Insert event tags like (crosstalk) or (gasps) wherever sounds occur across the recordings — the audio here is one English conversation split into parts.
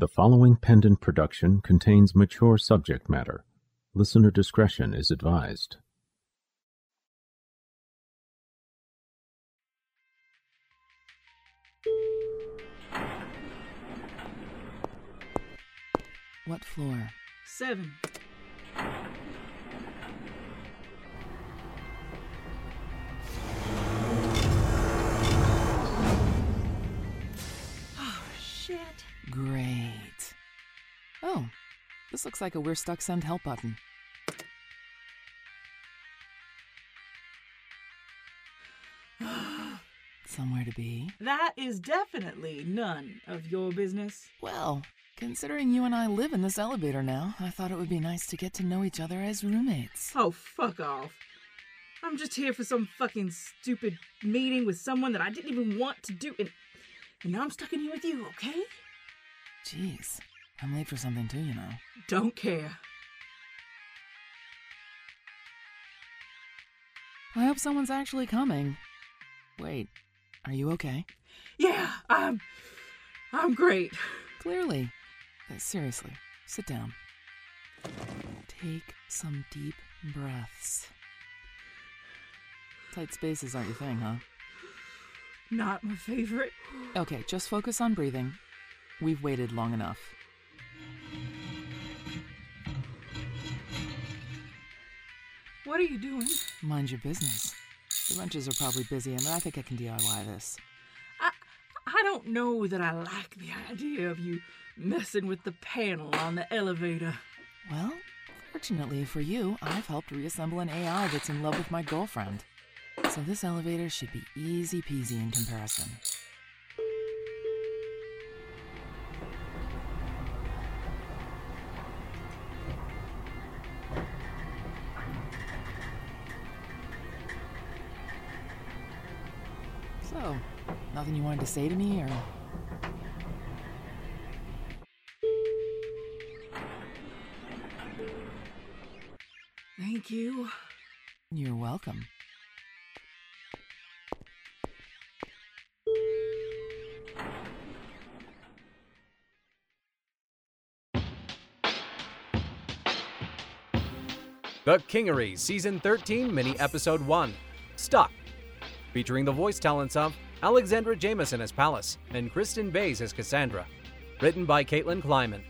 The following pendant production contains mature subject matter. Listener discretion is advised. What floor? Seven. Oh, this looks like a We're Stuck Send Help button. (gasps) Somewhere to be. That is definitely none of your business. Well, considering you and I live in this elevator now, I thought it would be nice to get to know each other as roommates. Oh, fuck off. I'm just here for some fucking stupid meeting with someone that I didn't even want to do, and, and now I'm stuck in here with you, okay? Jeez, I'm late for something too, you know. Don't care. I hope someone's actually coming. Wait, are you okay? Yeah, I'm. I'm great. Clearly. Uh, seriously, sit down. Take some deep breaths. Tight spaces aren't your thing, huh? Not my favorite. Okay, just focus on breathing. We've waited long enough. What are you doing? Mind your business. The wrenches are probably busy, and I think I can DIY this. I I don't know that I like the idea of you messing with the panel on the elevator. Well, fortunately for you, I've helped reassemble an AI that's in love with my girlfriend. So this elevator should be easy peasy in comparison. So, nothing you wanted to say to me, or Thank you. you're welcome. The Kingery, Season 13, Mini Episode 1 Stuck. Featuring the voice talents of Alexandra Jameson as Pallas and Kristen Bays as Cassandra. Written by Caitlin Kleiman.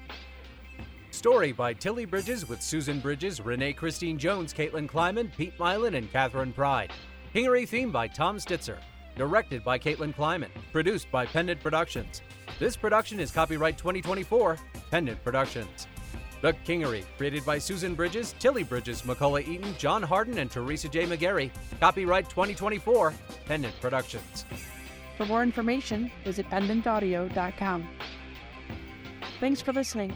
Story by Tilly Bridges with Susan Bridges, Renee Christine Jones, Caitlin Kleiman, Pete Mylan, and Catherine Pride. Kingery theme by Tom Stitzer. Directed by Caitlin Kleiman. Produced by Pendant Productions. This production is copyright 2024, Pendant Productions. The Kingery, created by Susan Bridges, Tilly Bridges, McCullough Eaton, John Harden, and Teresa J. McGarry. Copyright 2024, Pendant Productions. For more information, visit pendantaudio.com. Thanks for listening.